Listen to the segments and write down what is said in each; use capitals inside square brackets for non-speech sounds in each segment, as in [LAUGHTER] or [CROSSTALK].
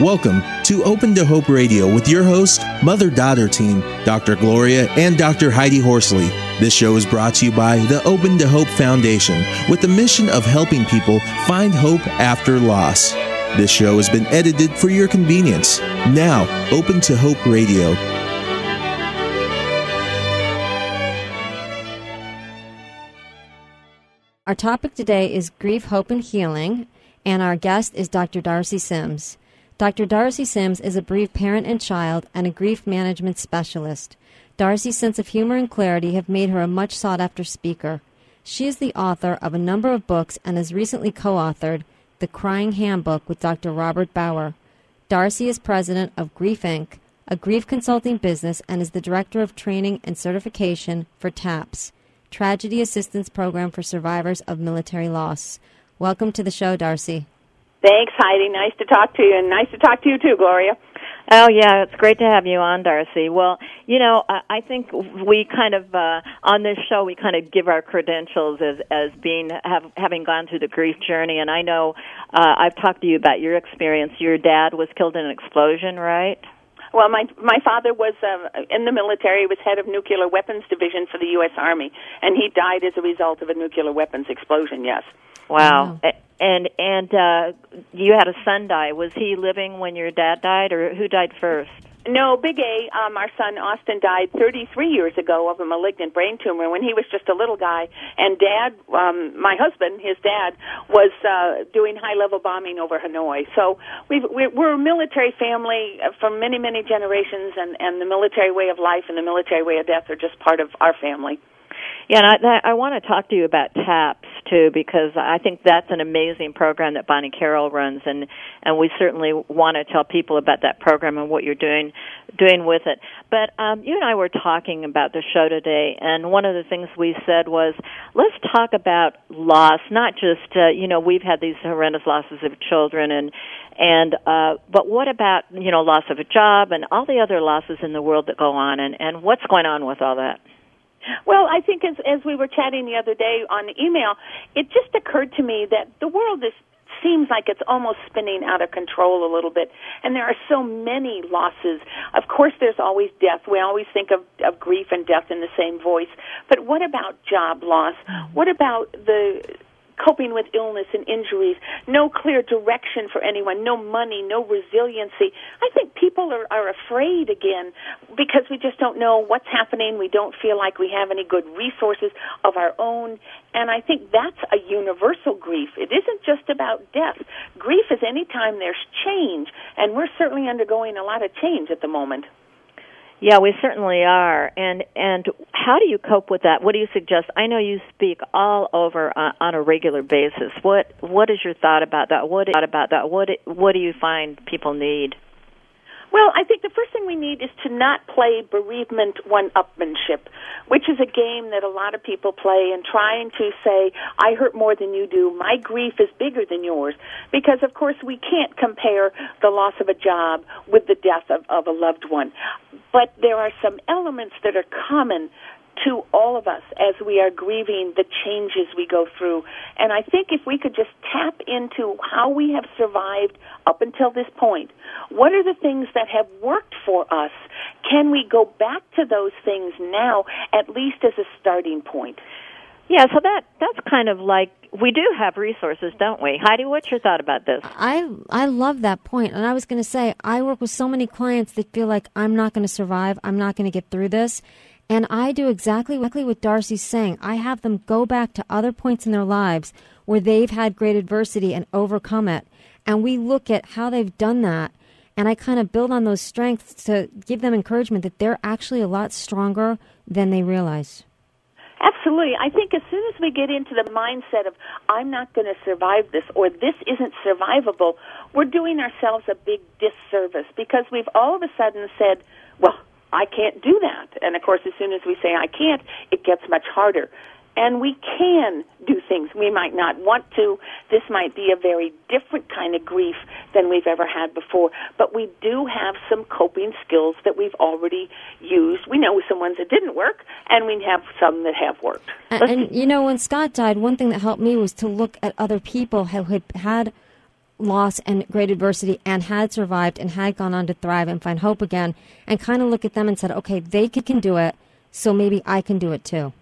Welcome to Open to Hope Radio with your host, mother daughter team, Dr. Gloria and Dr. Heidi Horsley. This show is brought to you by the Open to Hope Foundation with the mission of helping people find hope after loss. This show has been edited for your convenience. Now, Open to Hope Radio. Our topic today is grief, hope, and healing, and our guest is Dr. Darcie Sims. Dr. Darcie Sims is a bereaved parent and child and a grief management specialist. Darcie's sense of humor and clarity have made her a much sought after speaker. She is the author of a number of books and has recently co authored The Crying Handbook with Dr. Robert Baugher. Darcie is president of Grief Inc., a grief consulting business, and is the director of training and certification for TAPS, Tragedy Assistance Program for Survivors of Military Loss. Welcome to the show, Darcie. Thanks, Heidi. Nice to talk to you, and nice to talk to you too, Gloria. Oh yeah, it's great to have you on, Darcie. Well, you know, I, I think we kind of uh, on this show we kind of give our credentials as as being have having gone through the grief journey. And I know uh, I've talked to you about your experience. Your dad was killed in an explosion, right? Well, my my father was uh, in the military. He was head of nuclear weapons division for the U.S. Army, and he died as a result of a nuclear weapons explosion. Yes. Wow. wow. And and uh you had a son die. Was he living when your dad died, or who died first? No, Big A, um, our son Austin died 33 years ago of a malignant brain tumor when he was just a little guy. And Dad, um, my husband, his dad, was uh, doing high-level bombing over Hanoi. So we've, we're a military family for many, many generations, and, and the military way of life and the military way of death are just part of our family. Yeah, and I, I want to talk to you about TAPS too because I think that's an amazing program that Bonnie Carroll runs, and and we certainly want to tell people about that program and what you're doing doing with it. But um, you and I were talking about the show today, and one of the things we said was let's talk about loss, not just uh, you know we've had these horrendous losses of children and and uh but what about you know loss of a job and all the other losses in the world that go on and and what's going on with all that well, I think as as we were chatting the other day on email, it just occurred to me that the world is seems like it's almost spinning out of control a little bit. And there are so many losses. Of course there's always death. We always think of of grief and death in the same voice. But what about job loss? Mm-hmm. What about the coping with illness and injuries, no clear direction for anyone, no money, no resiliency. I think people are, are afraid again because we just don't know what's happening. We don't feel like we have any good resources of our own. And I think that's a universal grief. It isn't just about death. Grief is any time there's change, and we're certainly undergoing a lot of change at the moment. Yeah, we certainly are. And and how do you cope with that? What do you suggest? I know you speak all over on, on a regular basis. What what is your thought about that? What about that? What what do you find people need? Well, I think the first thing we need is to not play bereavement one-upmanship, which is a game that a lot of people play and trying to say, I hurt more than you do. My grief is bigger than yours. Because, of course, we can't compare the loss of a job with the death of, of a loved one. But there are some elements that are common to all of us as we are grieving the changes we go through. And I think if we could just tap into how we have survived up until this point, what are the things that have worked for us? Can we go back to those things now, at least as a starting point? Yeah, so that that's kind of like we do have resources, don't we? Heidi, what's your thought about this? I I love that point, and I was going to say I work with so many clients that feel like I'm not going to survive, I'm not going to get through this, and I do exactly what Darcie's saying. I have them go back to other points in their lives where they've had great adversity and overcome it. And we look at how they've done that. And I kind of build on those strengths to give them encouragement that they're actually a lot stronger than they realize. Absolutely. I think as soon as we get into the mindset of, I'm not going to survive this or this isn't survivable, we're doing ourselves a big disservice because we've all of a sudden said, well, I can't do that. And of course, as soon as we say I can't, it gets much harder. And we can do things we might not want to. This might be a very different kind of grief than we've ever had before. But we do have some coping skills that we've already used. We know some ones that didn't work, and we have some that have worked. And, and you know, when Scott died, one thing that helped me was to look at other people who had had loss and great adversity and had survived and had gone on to thrive and find hope again and kind of look at them and said, okay, they can do it, so maybe I can do it too.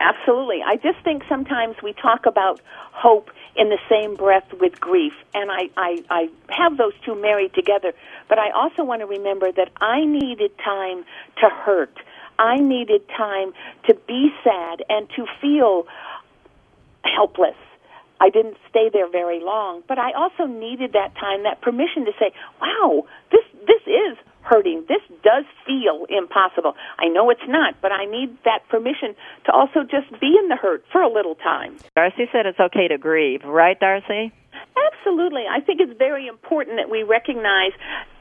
Absolutely. I just think sometimes we talk about hope in the same breath with grief, and I, I, I have those two married together. But I also want to remember that I needed time to hurt. I needed time to be sad and to feel helpless. I didn't stay there very long, but I also needed that time, that permission to say, "Wow, this this is hurting. This does feel impossible. I know it's not, but I need that permission to also just be in the hurt for a little time." Darcie said it's okay to grieve, right, Darcie? Absolutely. I think it's very important that we recognize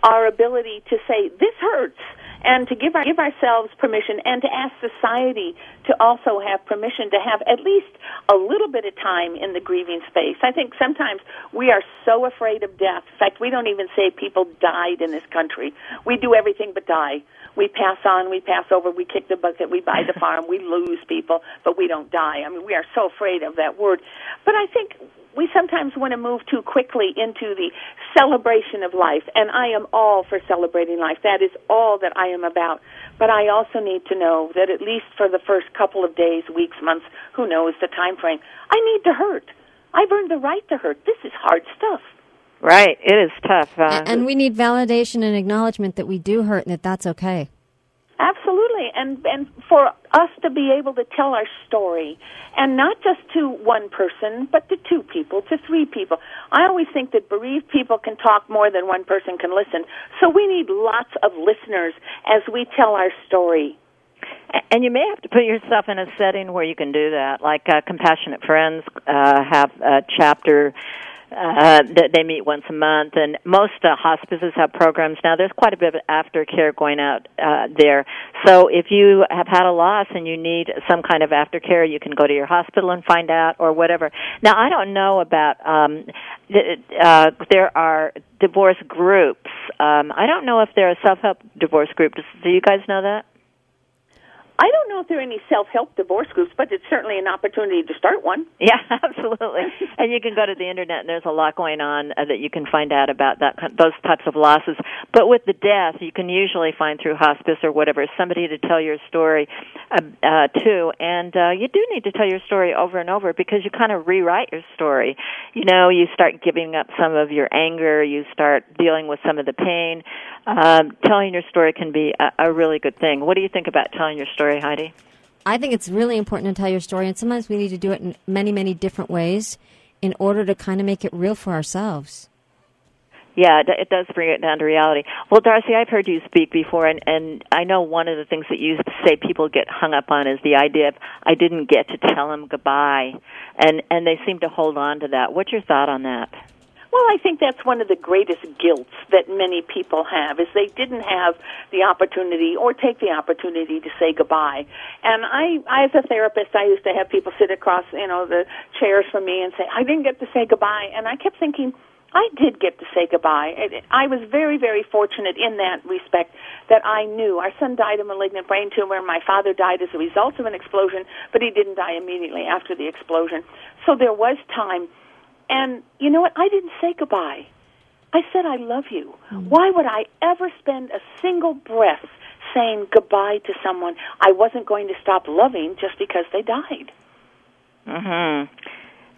our ability to say, "This hurts." and to give, our, give ourselves permission and to ask society to also have permission to have at least a little bit of time in the grieving space. I think sometimes we are so afraid of death. In fact, we don't even say people died in this country. We do everything but die. We pass on, we pass over, we kick the bucket, we buy the farm, we lose people, but we don't die. I mean, we are so afraid of that word. But I think we sometimes want to move too quickly into the celebration of life, and I am all for celebrating life. That is all that I am about. But I also need to know that at least for the first couple of days, weeks, months, who knows the time frame, I need to hurt. I've earned the right to hurt. This is hard stuff. Right, it is tough. Uh, and we need validation and acknowledgement that we do hurt and that that's okay. Absolutely, and and for us to be able to tell our story, and not just to one person, but to two people, to three people. I always think that bereaved people can talk more than one person can listen. So we need lots of listeners as we tell our story. And you may have to put yourself in a setting where you can do that. Like uh, Compassionate Friends uh, have a chapter uh, they meet once a month, and most uh, hospices have programs now. There's quite a bit of aftercare going out uh, there. So if you have had a loss and you need some kind of aftercare, you can go to your hospital and find out, or whatever. Now I don't know about. Um, uh, there are divorce groups. Um, I don't know if there are self-help divorce groups. Do you guys know that? I don't know if there are any self-help divorce groups, but it's certainly an opportunity to start one. Yeah, [LAUGHS] absolutely. and you can go to the internet, and there's a lot going on uh, that you can find out about that those types of losses. But with the death, you can usually find through hospice or whatever somebody to tell your story uh, uh, to, and uh, you do need to tell your story over and over because you kind of rewrite your story. You know, you start giving up some of your anger, you start dealing with some of the pain. Um, telling your story can be a, a really good thing. What do you think about telling your story? Heidi? I think it's really important to tell your story, and sometimes we need to do it in many, many different ways in order to kind of make it real for ourselves. Yeah, it does bring it down to reality. Well, Darcie, I've heard you speak before, and, and I know one of the things that you say people get hung up on is the idea of I didn't get to tell him goodbye, and and they seem to hold on to that. What's your thought on that? Well, I think that's one of the greatest guilts that many people have is they didn't have the opportunity or take the opportunity to say goodbye. And I, I as a therapist, I used to have people sit across, you know, the chairs from me and say, "I didn't get to say goodbye," and I kept thinking. I did get to say goodbye. I was very, very fortunate in that respect that I knew. Our son died of malignant brain tumor. My father died as a result of an explosion, but he didn't die immediately after the explosion. So there was time and you know what? I didn't say goodbye. I said, I love you. Mm-hmm. Why would I ever spend a single breath saying goodbye to someone I wasn't going to stop loving just because they died? Mhm.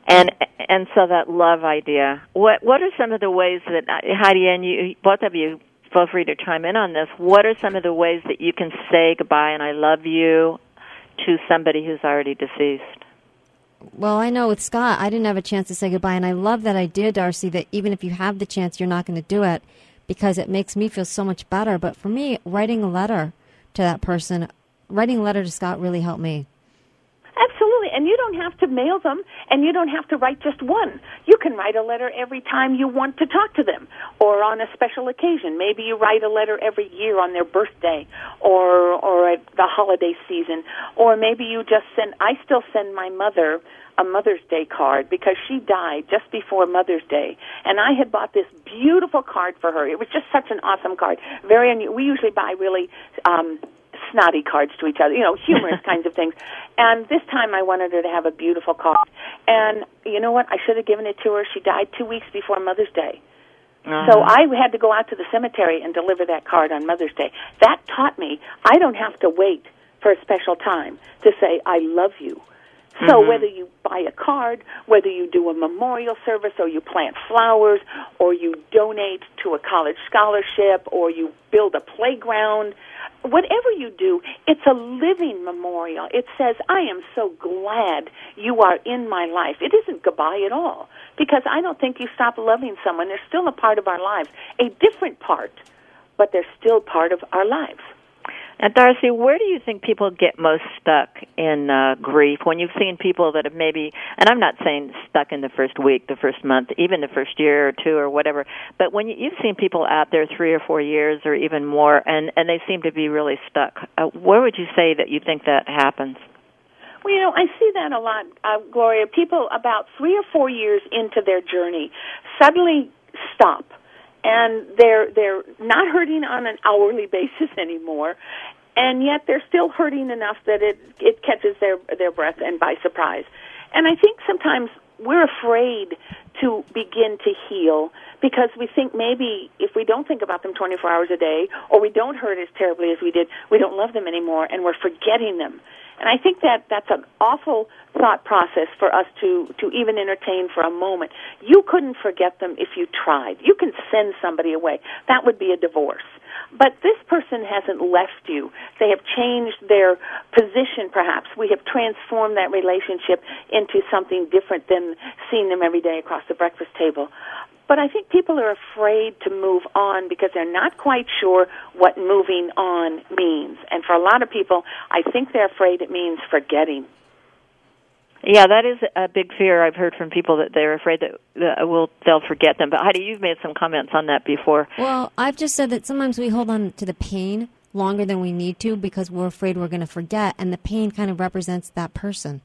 And and so that love idea. What what are some of the ways that Heidi and you both of you feel free to chime in on this. What are some of the ways that you can say goodbye and I love you to somebody who's already deceased? Well, I know with Scott, I didn't have a chance to say goodbye, and I love that idea, Darcie, that even if you have the chance, you're not going to do it because it makes me feel so much better. But for me, writing a letter to that person, writing a letter to Scott really helped me. And you don't have to mail them and you don't have to write just one. You can write a letter every time you want to talk to them or on a special occasion. Maybe you write a letter every year on their birthday or or at the holiday season or maybe you just send I still send my mother a Mother's Day card because she died just before Mother's Day, and I had bought this beautiful card for her. It was just such an awesome card. Very, un- we usually buy really um, snotty cards to each other, you know, humorous [LAUGHS] kinds of things. And this time I wanted her to have a beautiful card. And you know what? I should have given it to her. She died two weeks before Mother's Day. Uh-huh. So I had to go out to the cemetery and deliver that card on Mother's Day. That taught me I don't have to wait for a special time to say I love you. So mm-hmm. whether you buy a card, whether you do a memorial service or you plant flowers or you donate to a college scholarship or you build a playground, whatever you do, it's a living memorial. It says, I am so glad you are in my life. It isn't goodbye at all because I don't think you stop loving someone. They're still a part of our lives, a different part, but they're still part of our lives. And Darcie, where do you think people get most stuck in uh, grief? When you've seen people that have maybe, and I'm not saying stuck in the first week, the first month, even the first year or two or whatever, but when you, you've seen people out there three or four years or even more, and and they seem to be really stuck, uh, where would you say that you think that happens? Well, you know, I see that a lot, uh, Gloria. People about three or four years into their journey suddenly stop and they're they're not hurting on an hourly [LAUGHS] basis anymore and yet they're still hurting enough that it it catches their their breath and by surprise and i think sometimes we're afraid to begin to heal because we think maybe if we don't think about them 24 hours a day or we don't hurt as terribly as we did, we don't love them anymore and we're forgetting them. And I think that that's an awful thought process for us to, to even entertain for a moment. You couldn't forget them if you tried. You can send somebody away. That would be a divorce. But this person hasn't left you. They have changed their position, perhaps. We have transformed that relationship into something different than seeing them every day across the breakfast table. But I think people are afraid to move on because they're not quite sure what moving on means. And for a lot of people, I think they're afraid it means forgetting. Yeah, that is a big fear I've heard from people that they're afraid that, that will they'll forget them. But Heidi, you've made some comments on that before. Well, I've just said that sometimes we hold on to the pain longer than we need to because we're afraid we're going to forget, and the pain kind of represents that person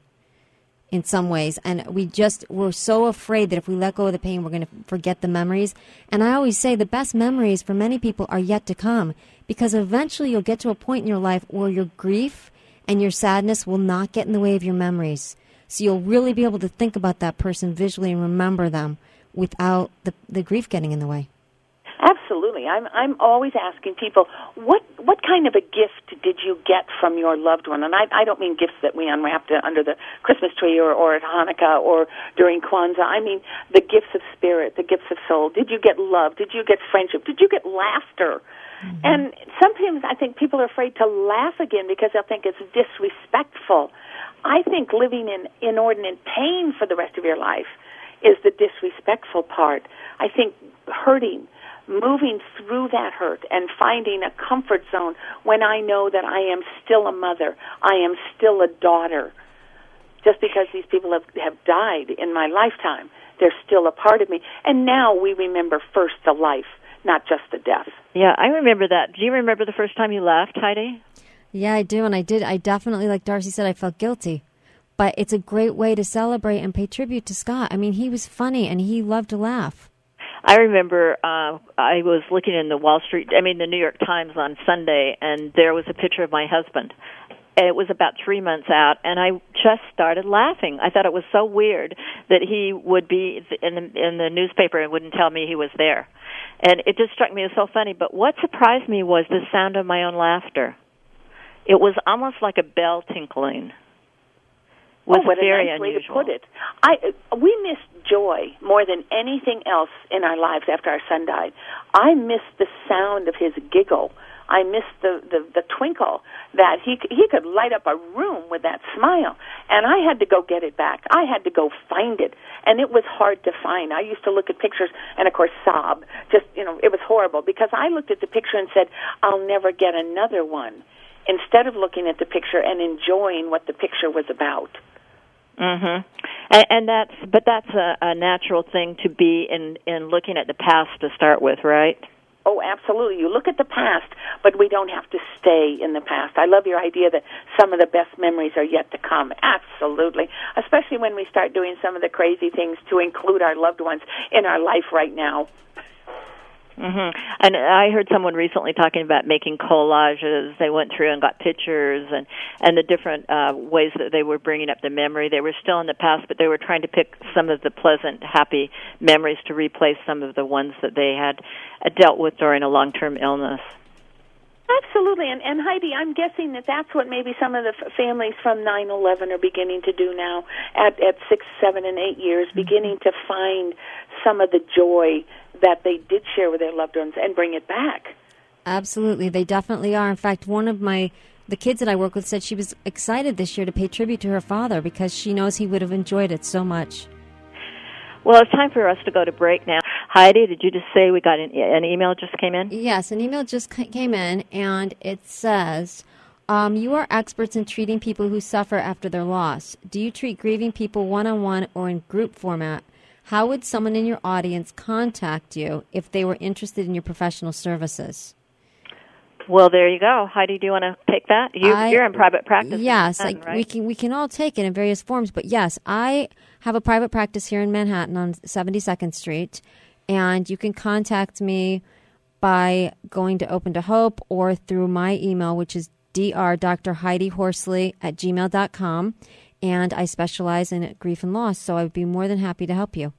in some ways. And we just, we're so afraid that if we let go of the pain, we're going to forget the memories. And I always say the best memories for many people are yet to come because eventually you'll get to a point in your life where your grief and your sadness will not get in the way of your memories. So you'll really be able to think about that person visually and remember them without the, the grief getting in the way. Absolutely. I'm I'm always asking people what what kind of a gift did you get from your loved one? And I I don't mean gifts that we unwrapped under the Christmas tree or or at Hanukkah or during Kwanzaa. I mean the gifts of spirit, the gifts of soul. Did you get love? Did you get friendship? Did you get laughter? Mm-hmm. And sometimes I think people are afraid to laugh again because they'll think it's disrespectful. I think living in inordinate pain for the rest of your life is the disrespectful part. I think hurting moving through that hurt and finding a comfort zone when I know that I am still a mother, I am still a daughter. Just because these people have, have died in my lifetime, they're still a part of me. And now we remember first the life, not just the death. Yeah, I remember that. Do you remember the first time you laughed, Heidi? Yeah, I do, and I did. I definitely, like Darcie said, I felt guilty. But it's a great way to celebrate and pay tribute to Scott. I mean, he was funny and he loved to laugh. I remember uh, I was looking in the Wall Street, I mean the New York Times on Sunday, and there was a picture of my husband. It was about three months out, and I just started laughing. I thought it was so weird that he would be in the in the newspaper and wouldn't tell me he was there, and it just struck me as so funny. But what surprised me was the sound of my own laughter. It was almost like a bell tinkling Oh, was oh, what very a nice unusual. way to put it. I we missed joy more than anything else in our lives after our son died. I missed the sound of his giggle. I missed the, the the twinkle that he he could light up a room with that smile, and I had to go get it back. I had to go find it, and it was hard to find. I used to look at pictures and of course sob. Just you know, it was horrible because I looked at the picture and said, "I'll never get another one." Instead of looking at the picture and enjoying what the picture was about. Mhm. And, and that's but that's a, a natural thing to be in in looking at the past to start with, right? Oh, absolutely. You look at the past, but we don't have to stay in the past. I love your idea that some of the best memories are yet to come. Absolutely. Especially when we start doing some of the crazy things to include our loved ones in our life right now. Mm-hmm. And I heard someone recently talking about making collages. They went through and got pictures and and the different uh, ways that they were bringing up the memory. They were still in the past, but they were trying to pick some of the pleasant, happy memories to replace some of the ones that they had uh, dealt with during a long-term illness. Absolutely, and, and Heidi, I'm guessing that that's what maybe some of the f- families from 9/11 are beginning to do now at at six, seven, and eight years, mm-hmm. beginning to find some of the joy that they did share with their loved ones and bring it back. Absolutely, they definitely are. In fact, one of my the kids that I work with said she was excited this year to pay tribute to her father because she knows he would have enjoyed it so much. Well, it's time for us to go to break now. Heidi, did you just say we got an, an email just came in? Yes, an email just came in, and it says, um, "You are experts in treating people who suffer after their loss. Do you treat grieving people one on one or in group format? How would someone in your audience contact you if they were interested in your professional services?" Well, there you go. Heidi, do you want to take that? You, are in private practice. Yes, Manhattan, right? we can we can all take it in various forms. But yes, I have a private practice here in Manhattan on 72nd Street, and you can contact me by going to Open to Hope or through my email, which is dr Dr. Heidi Horsley at gmail.com. And I specialize in grief and loss, so I would be more than happy to help you.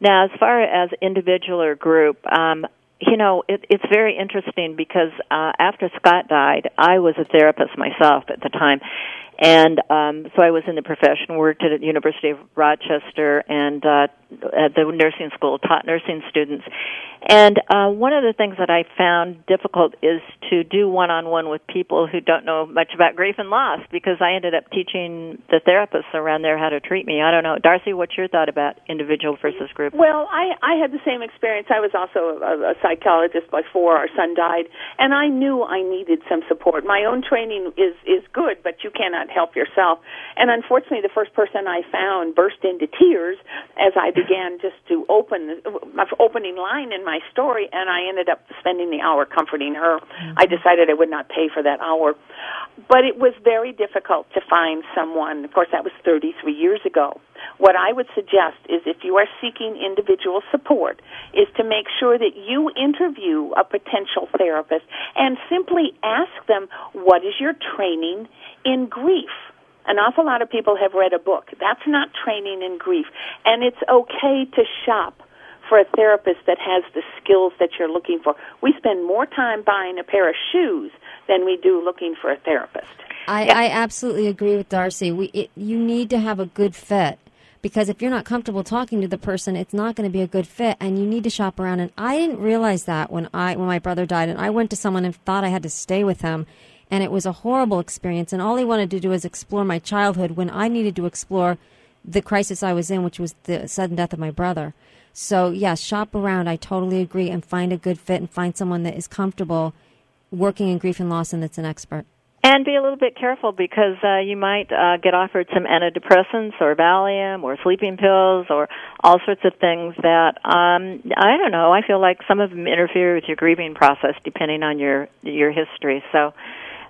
Now, as far as individual or group, um, you know, it, it's very interesting because uh, after Scott died, I was a therapist myself at the time, and um, so I was in the profession, worked at the University of Rochester and uh, at the nursing school, taught nursing students. And uh, one of the things that I found difficult is to do one-on-one with people who don't know much about grief and loss, because I ended up teaching the therapists around there how to treat me. I don't know, Darcie, what's your thought about individual versus group? Well, I I had the same experience. I was also a, a psychologist before our son died, and I knew I needed some support. My own training is is good, but you cannot help yourself. And unfortunately, the first person I found burst into tears as I began just to open my opening line in my story, and I ended up spending the hour comforting her. Mm-hmm. I decided I would not pay for that hour, but it was very difficult to find someone. Of course, that was 33 years ago. What I would suggest is if you are seeking individual support, is to make sure that you interview a potential therapist and simply ask them, what is your training in grief? An awful lot of people have read a book. That's not training in grief. And it's okay to shop for a therapist that has the skills that you're looking for. We spend more time buying a pair of shoes than we do looking for a therapist. I, yeah. I absolutely agree with Darcie. We, it, you need to have a good fit because if you're not comfortable talking to the person, it's not going to be a good fit, and you need to shop around. And I didn't realize that when I when my brother died, and I went to someone and thought I had to stay with him, and it was a horrible experience. And all he wanted to do was explore my childhood when I needed to explore the crisis I was in, which was the sudden death of my brother. So, yes, yeah, shop around. I totally agree, and find a good fit and find someone that is comfortable working in grief and loss and that's an expert. And be a little bit careful because uh, you might uh, get offered some antidepressants or Valium or sleeping pills or all sorts of things that um, I don't know. I feel like some of them interfere with your grieving process depending on your your history. So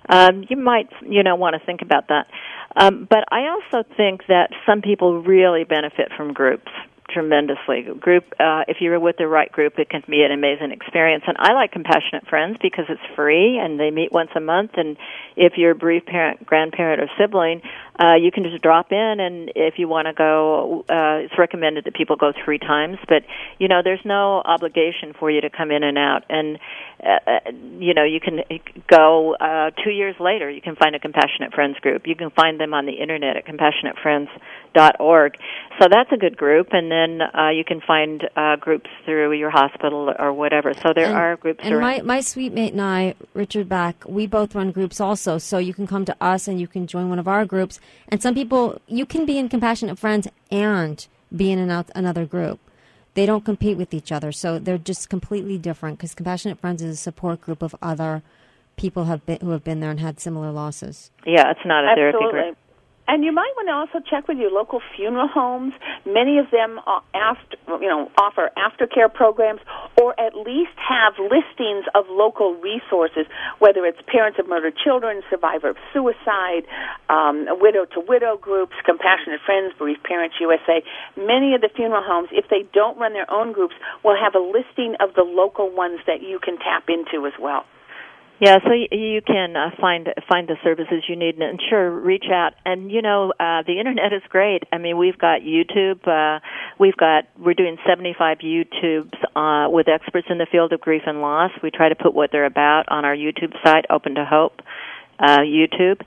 um, you might you know want to think about that. Um, but I also think that some people really benefit from groups tremendously. Group, uh, if you're with the right group, it can be an amazing experience. And I like Compassionate Friends because it's free and they meet once a month. And if you're a bereaved parent, grandparent, or sibling, uh, you can just drop in. And if you want to go, uh, it's recommended that people go three times. But you know, there's no obligation for you to come in and out. And uh, uh you know, you can go uh, two years later. You can find a Compassionate Friends group. You can find them on the internet at compassionatefriends.org. So that's a good group. And then uh, you can find uh, groups through your hospital or whatever. So there and, are groups. And around. my, my suite mate and I, Richard Beck, we both run groups also. So you can come to us and you can join one of our groups. And some people, you can be in Compassionate Friends and be in an, another group. They don't compete with each other, so they're just completely different. Because Compassionate Friends is a support group of other people have been, who have been there and had similar losses. Yeah, it's not a Absolutely. therapy group. And you might want to also check with your local funeral homes. Many of them after, you know, offer aftercare programs or at least have listings of local resources, whether it's parents of murdered children, survivor of suicide, um, widow to widow groups, Compassionate Friends, Bereaved Parents USA. Many of the funeral homes, if they don't run their own groups, will have a listing of the local ones that you can tap into as well. Yeah, so you can uh, find find the services you need, and sure, reach out. And you know, uh, the internet is great. I mean, we've got YouTube. Uh, we've got we're doing 75 YouTubes uh, with experts in the field of grief and loss. We try to put what they're about on our YouTube site, Open to Hope uh, YouTube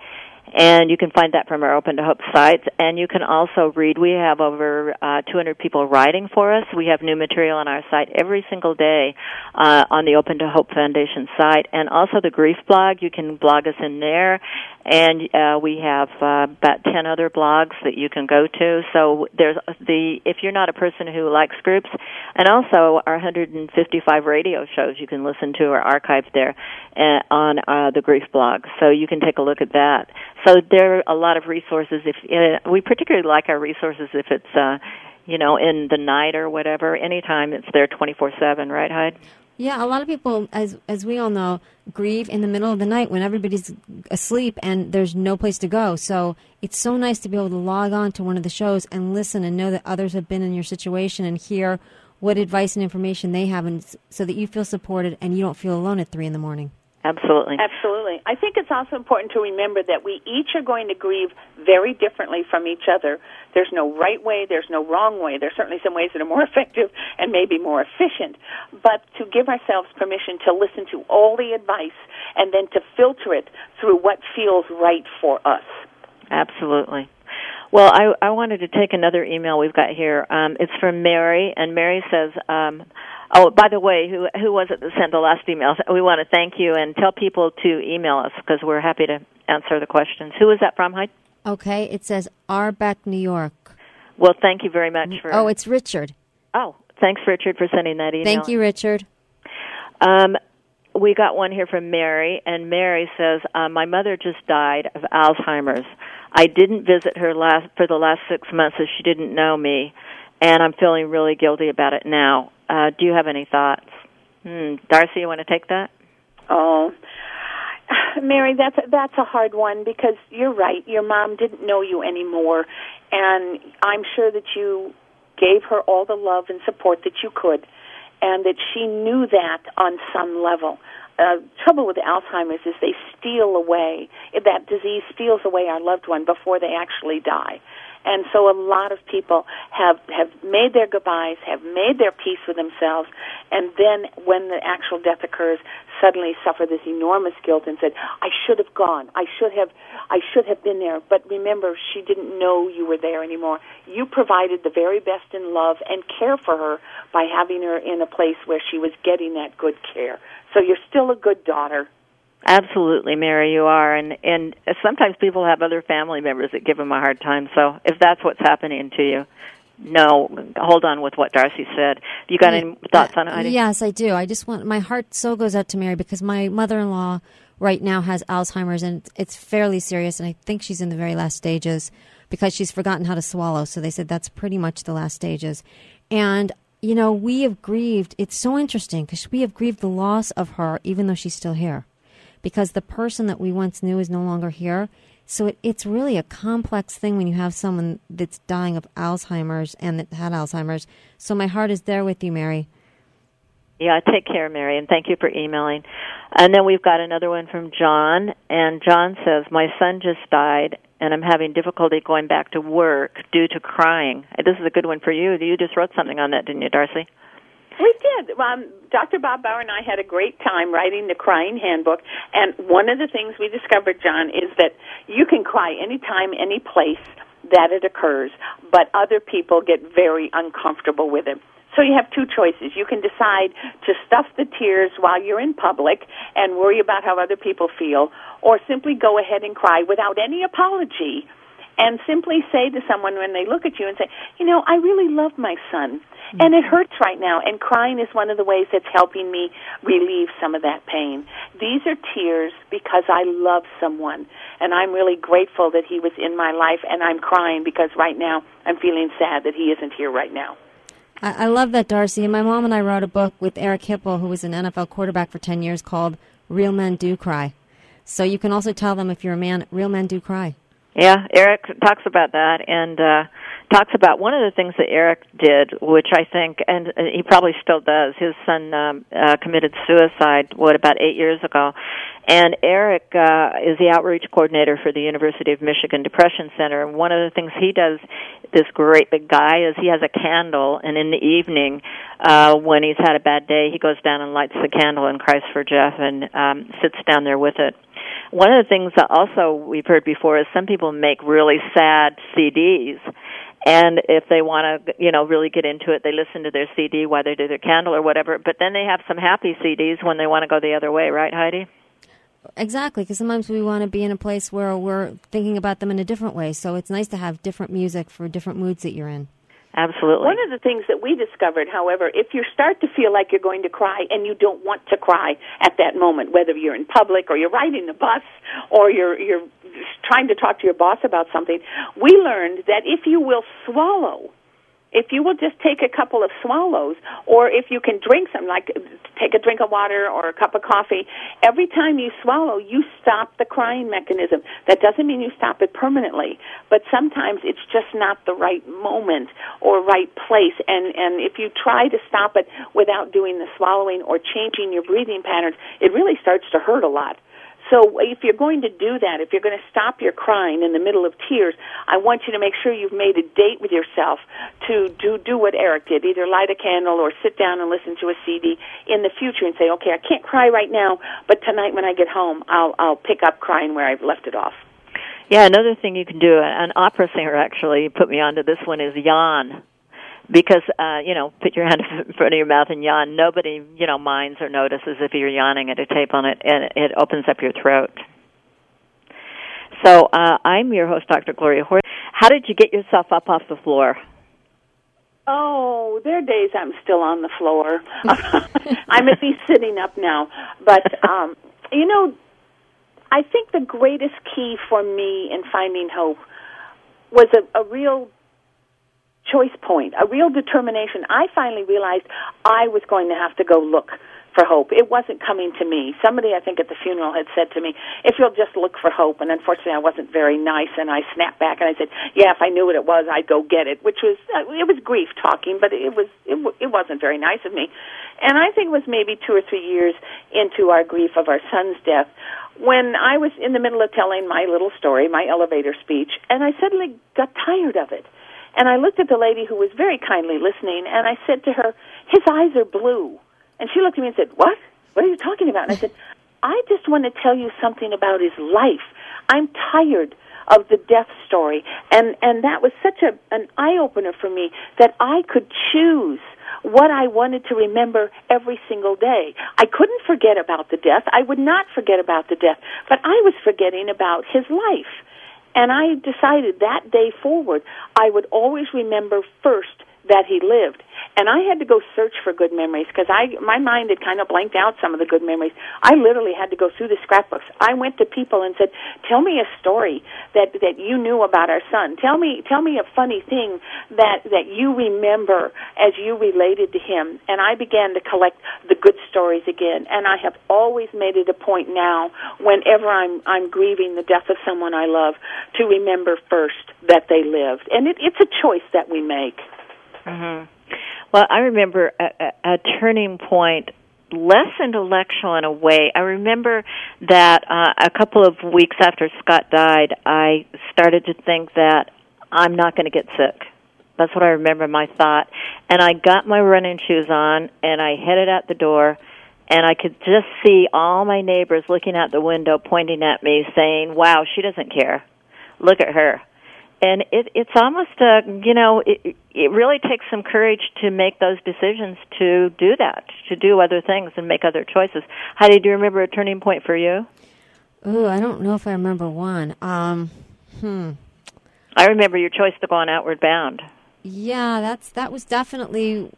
and you can find that from our Open to Hope sites. And you can also read. We have over uh, 200 people writing for us. We have new material on our site every single day uh, on the Open to Hope Foundation site, and also the Grief blog. You can blog us in there, and uh, we have uh, about 10 other blogs that you can go to. So there's the if you're not a person who likes groups, and also our 155 radio shows you can listen to are archived there uh, on uh, the Grief blog. So you can take a look at that. So there are a lot of resources. If uh, we particularly like our resources, if it's uh, you know in the night or whatever, anytime it's there 24/7, right, Hyde? Yeah, a lot of people, as as we all know, grieve in the middle of the night when everybody's asleep and there's no place to go. So it's so nice to be able to log on to one of the shows and listen and know that others have been in your situation and hear what advice and information they have, and so that you feel supported and you don't feel alone at three in the morning. Absolutely. Absolutely. I think it's also important to remember that we each are going to grieve very differently from each other. There's no right way, there's no wrong way. There's certainly some ways that are more [LAUGHS] effective and maybe more efficient. But to give ourselves permission to listen to all the advice and then to filter it through what feels right for us. Absolutely. Well, I, I wanted to take another email we've got here. Um, it's from Mary, and Mary says, um, Oh, by the way, who who was it that sent the last email? We want to thank you and tell people to email us because we're happy to answer the questions. Who is that from, Hyde? Okay, it says Arbeck, New York. Well, thank you very much for. Oh, it's Richard. Oh, thanks, Richard, for sending that email. Thank you, Richard. Um, we got one here from Mary, and Mary says, uh, "My mother just died of Alzheimer's. I didn't visit her last for the last six months, as she didn't know me, and I'm feeling really guilty about it now. Uh, do you have any thoughts? Hmm. Darcie, you want to take that? Oh, Mary, that's a, that's a hard one because you're right. Your mom didn't know you anymore, and I'm sure that you gave her all the love and support that you could, and that she knew that on some level. Uh, trouble with Alzheimer's is they steal away that disease steals away our loved one before they actually die. And so a lot of people have, have made their goodbyes, have made their peace with themselves, and then when the actual death occurs, suddenly suffer this enormous guilt and said, I should have gone. I should have, I should have been there. But remember, she didn't know you were there anymore. You provided the very best in love and care for her by having her in a place where she was getting that good care. So you're still a good daughter. Absolutely, Mary, you are, and and sometimes people have other family members that give them a hard time. So if that's what's happening to you, no, hold on with what Darcie said. You got any thoughts on it? Heidi? Yes, I do. I just want my heart so goes out to Mary because my mother-in-law right now has Alzheimer's and it's fairly serious, and I think she's in the very last stages because she's forgotten how to swallow. So they said that's pretty much the last stages, and you know we have grieved. It's so interesting because we have grieved the loss of her, even though she's still here because the person that we once knew is no longer here. So it, it's really a complex thing when you have someone that's dying of Alzheimer's and that had Alzheimer's. So my heart is there with you, Mary. Yeah, take care, Mary, and thank you for emailing. And then we've got another one from John, and John says, My son just died, and I'm having difficulty going back to work due to crying. This is a good one for you. You just wrote something on that, didn't you, Darcie? We did. Um, Dr. Bob Baugher and I had a great time writing the crying handbook. And one of the things we discovered, John, is that you can cry anytime, any place that it occurs, but other people get very uncomfortable with it. So you have two choices. You can decide to stuff the tears while you're in public and worry about how other people feel, or simply go ahead and cry without any apology and simply say to someone when they look at you and say, you know, I really love my son. And it hurts right now, and crying is one of the ways that's helping me relieve some of that pain. These are tears because I love someone, and I'm really grateful that he was in my life, and I'm crying because right now I'm feeling sad that he isn't here right now. I, love that, Darcie. My mom and I wrote a book with Eric Hipple, who was an NFL quarterback for 10 years, called Real Men Do Cry. So you can also tell them if you're a man, real men do cry. Yeah, Eric talks about that, and uh, talks about one of the things that Eric did, which I think, and he probably still does. His son um, uh, committed suicide, what, about eight years ago. And Eric uh, is the outreach coordinator for the University of Michigan Depression Center. And one of the things he does, this great big guy, is he has a candle, and in the evening, uh, when he's had a bad day, he goes down and lights the candle and cries for Jeff and um, sits down there with it. One of the things that also we've heard before is some people make really sad CDs and if they want to you know really get into it they listen to their cd while they do their candle or whatever. But then they have some happy cds when they want to go the other way right heidi? Exactly because sometimes we want to be in a place where we're thinking about them in a different way. So it's nice to have different music for different moods that you're in Absolutely. One of the things that we discovered, however, if you start to feel like you're going to cry and you don't want to cry at that moment, whether you're in public or you're riding the bus or you're you're trying to talk to your boss about something, we learned that if you will swallow if you will just take a couple of swallows, or if you can drink some, like take a drink of water or a cup of coffee, every time you swallow, you stop the crying mechanism. That doesn't mean you stop it permanently, but sometimes it's just not the right moment or right place. And, and if you try to stop it without doing the swallowing or changing your breathing patterns, it really starts to hurt a lot. So if you're going to do that, if you're going to stop your crying in the middle of tears, I want you to make sure you've made a date with yourself to do do what Eric did, either light a candle or sit down and listen to a CD in the future and say, "Okay, I can't cry right now, but tonight when I get home, I'll I'll pick up crying where I've left it off." Yeah, another thing you can do, an opera singer actually put me onto this one is yawn because uh you know put your hand [LAUGHS] in front of your mouth and yawn nobody you know minds or notices if you're yawning at a tape on it and it opens up your throat so uh i'm your host dr gloria Horst. how did you get yourself up off the floor Oh, there are days I'm still on the floor. [LAUGHS] I'm at least sitting up now. But um you know, I think the greatest key for me in finding hope was a, a real choice point, a real determination. I finally realized I was going to have to go look for hope. It wasn't coming to me. Somebody, I think, at the funeral had said to me, "If you'll just look for hope." And unfortunately, I wasn't very nice, and I snapped back and I said, "Yeah, if I knew what it was, I'd go get it." Which was uh, it was grief talking, but it was it, it wasn't very nice of me. And I think it was maybe two or three years into our grief of our son's death when I was in the middle of telling my little story, my elevator speech, and I suddenly got tired of it. And I looked at the lady who was very kindly listening, and I said to her, His eyes are blue. And she looked at me and said, What? What are you talking about? And I said, [LAUGHS] I just want to tell you something about his life. I'm tired of the death story. And, and that was such a, an eye opener for me that I could choose what I wanted to remember every single day. I couldn't forget about the death. I would not forget about the death, but I was forgetting about his life. And I decided that day forward, I would always remember first that he lived. And I had to go search for good memories because I my mind had kind of blanked out some of the good memories. I literally had to go through the scrapbooks. I went to people and said, "Tell me a story that that you knew about our son. Tell me tell me a funny thing that that you remember as you related to him." And I began to collect the good stories again. And I have always made it a point now whenever I'm I'm grieving the death of someone I love to remember first that they lived. And it, it's a choice that we make. Mm-hmm. Well, I remember a, a, a turning point less intellectual in a way. I remember that uh, a couple of weeks after Scott died, I started to think that I'm not going to get sick. That's what I remember my thought. And I got my running shoes on and I headed out the door and I could just see all my neighbors looking out the window pointing at me saying, "Wow, she doesn't care. Look at her." And it, it's almost a you know it, it really takes some courage to make those decisions to do that to do other things and make other choices heidi do you remember a turning point for you Ooh, I don't know if I remember one. Um, hmm. I remember your choice to go on Outward Bound. Yeah, that's that was definitely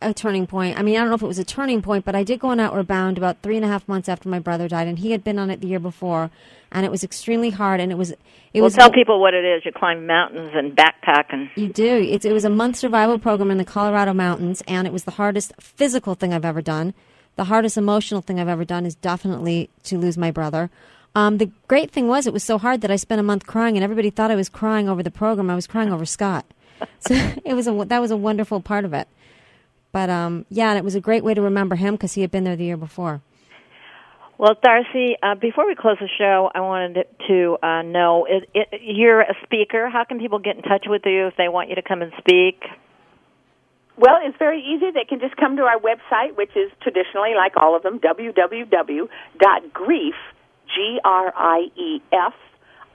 a turning point. I mean, I don't know if it was a turning point, but I did go on Outward Bound about three and a half months after my brother died, and he had been on it the year before, and it was extremely hard. And it was it well, was tell people what it is. You climb mountains and backpack, and you do. It, it was a month survival program in the Colorado mountains, and it was the hardest physical thing I've ever done. The hardest emotional thing I've ever done is definitely to lose my brother. Um, the great thing was it was so hard that I spent a month crying, and everybody thought I was crying over the program. I was crying over Scott. [LAUGHS] So it was a that was a wonderful part of it. But um, yeah, and it was a great way to remember him because he had been there the year before. Well, Darcie, uh, before we close the show, I wanted to uh, know it, it, you're a speaker. How can people get in touch with you if they want you to come and speak? Well, it's very easy. They can just come to our website, which is traditionally, like all of them, www.grief, G-R-I-E-F,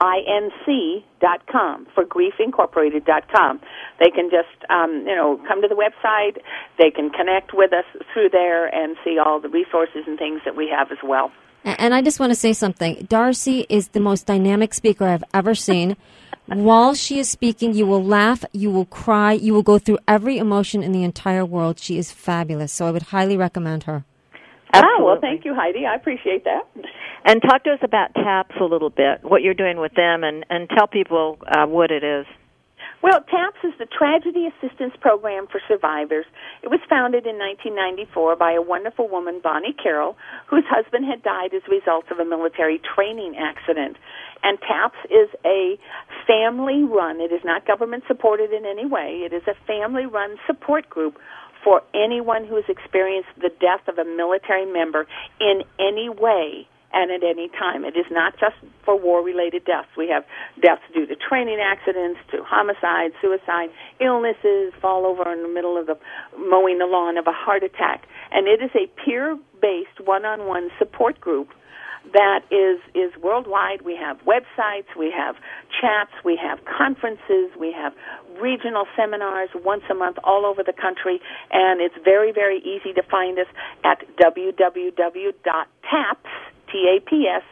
inc.com for griefincorporated.com. They can just, um, you know, come to the website. They can connect with us through there and see all the resources and things that we have as well. And I just want to say something. Darcie is the most dynamic speaker I've ever seen. [LAUGHS] While she is speaking, you will laugh, you will cry, you will go through every emotion in the entire world. She is fabulous. So I would highly recommend her. Absolutely. Ah, well, thank you, Heidi. I appreciate that. And talk to us about TAPS a little bit, what you're doing with them, and, and tell people uh, what it is. Well, TAPS is the Tragedy Assistance Program for Survivors. It was founded in 1994 by a wonderful woman, Bonnie Carroll, whose husband had died as a result of a military training accident. And TAPS is a family run, it is not government supported in any way, it is a family run support group for anyone who has experienced the death of a military member in any way and at any time. It is not just for war related deaths. We have deaths due to training accidents, to homicide, suicide, illnesses, fall over in the middle of the mowing the lawn of a heart attack. And it is a peer based one on one support group that is is worldwide. We have websites, we have chats, we have conferences, we have regional seminars once a month all over the country, and it's very very easy to find us at www.taps T-A-P-S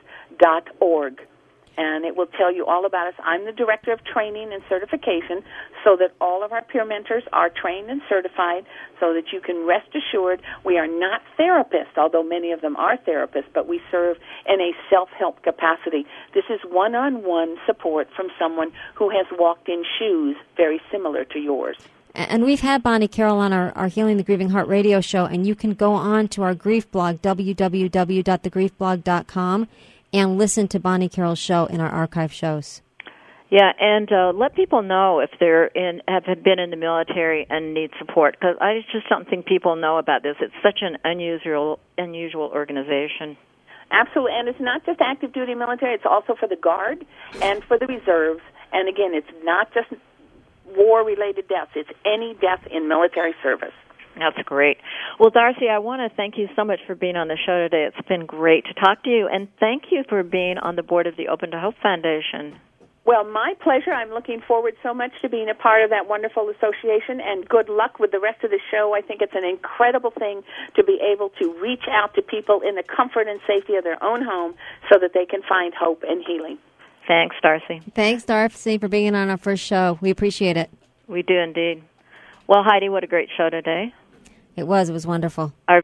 and it will tell you all about us. I'm the director of training and certification, so that all of our peer mentors are trained and certified, so that you can rest assured we are not therapists, although many of them are therapists, but we serve in a self-help capacity. This is one-on-one support from someone who has walked in shoes very similar to yours. And we've had Bonnie Carroll on our, our Healing the Grieving Heart radio show, and you can go on to our grief blog, www.thegriefblog.com, and listen to Bonnie Carroll's show in our archive shows. Yeah, and uh, let people know if they're in have been in the military and need support because I just don't think people know about this. It's such an unusual unusual organization. Absolutely, and it's not just active duty military; it's also for the guard and for the reserves. And again, it's not just war related deaths; it's any death in military service. That's great. Well, Darcie, I want to thank you so much for being on the show today. It's been great to talk to you, and thank you for being on the board of the Open to Hope Foundation. Well, my pleasure. I'm looking forward so much to being a part of that wonderful association, and good luck with the rest of the show. I think it's an incredible thing to be able to reach out to people in the comfort and safety of their own home so that they can find hope and healing. Thanks, Darcie. Thanks, Darcie, for being on our first show. We appreciate it. We do indeed. Well, Heidi, what a great show today. It was. It was wonderful. Our-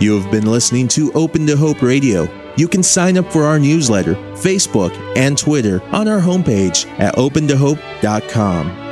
You have been listening to Open to Hope Radio. You can sign up for our newsletter, Facebook, and Twitter on our homepage at opentohope.com.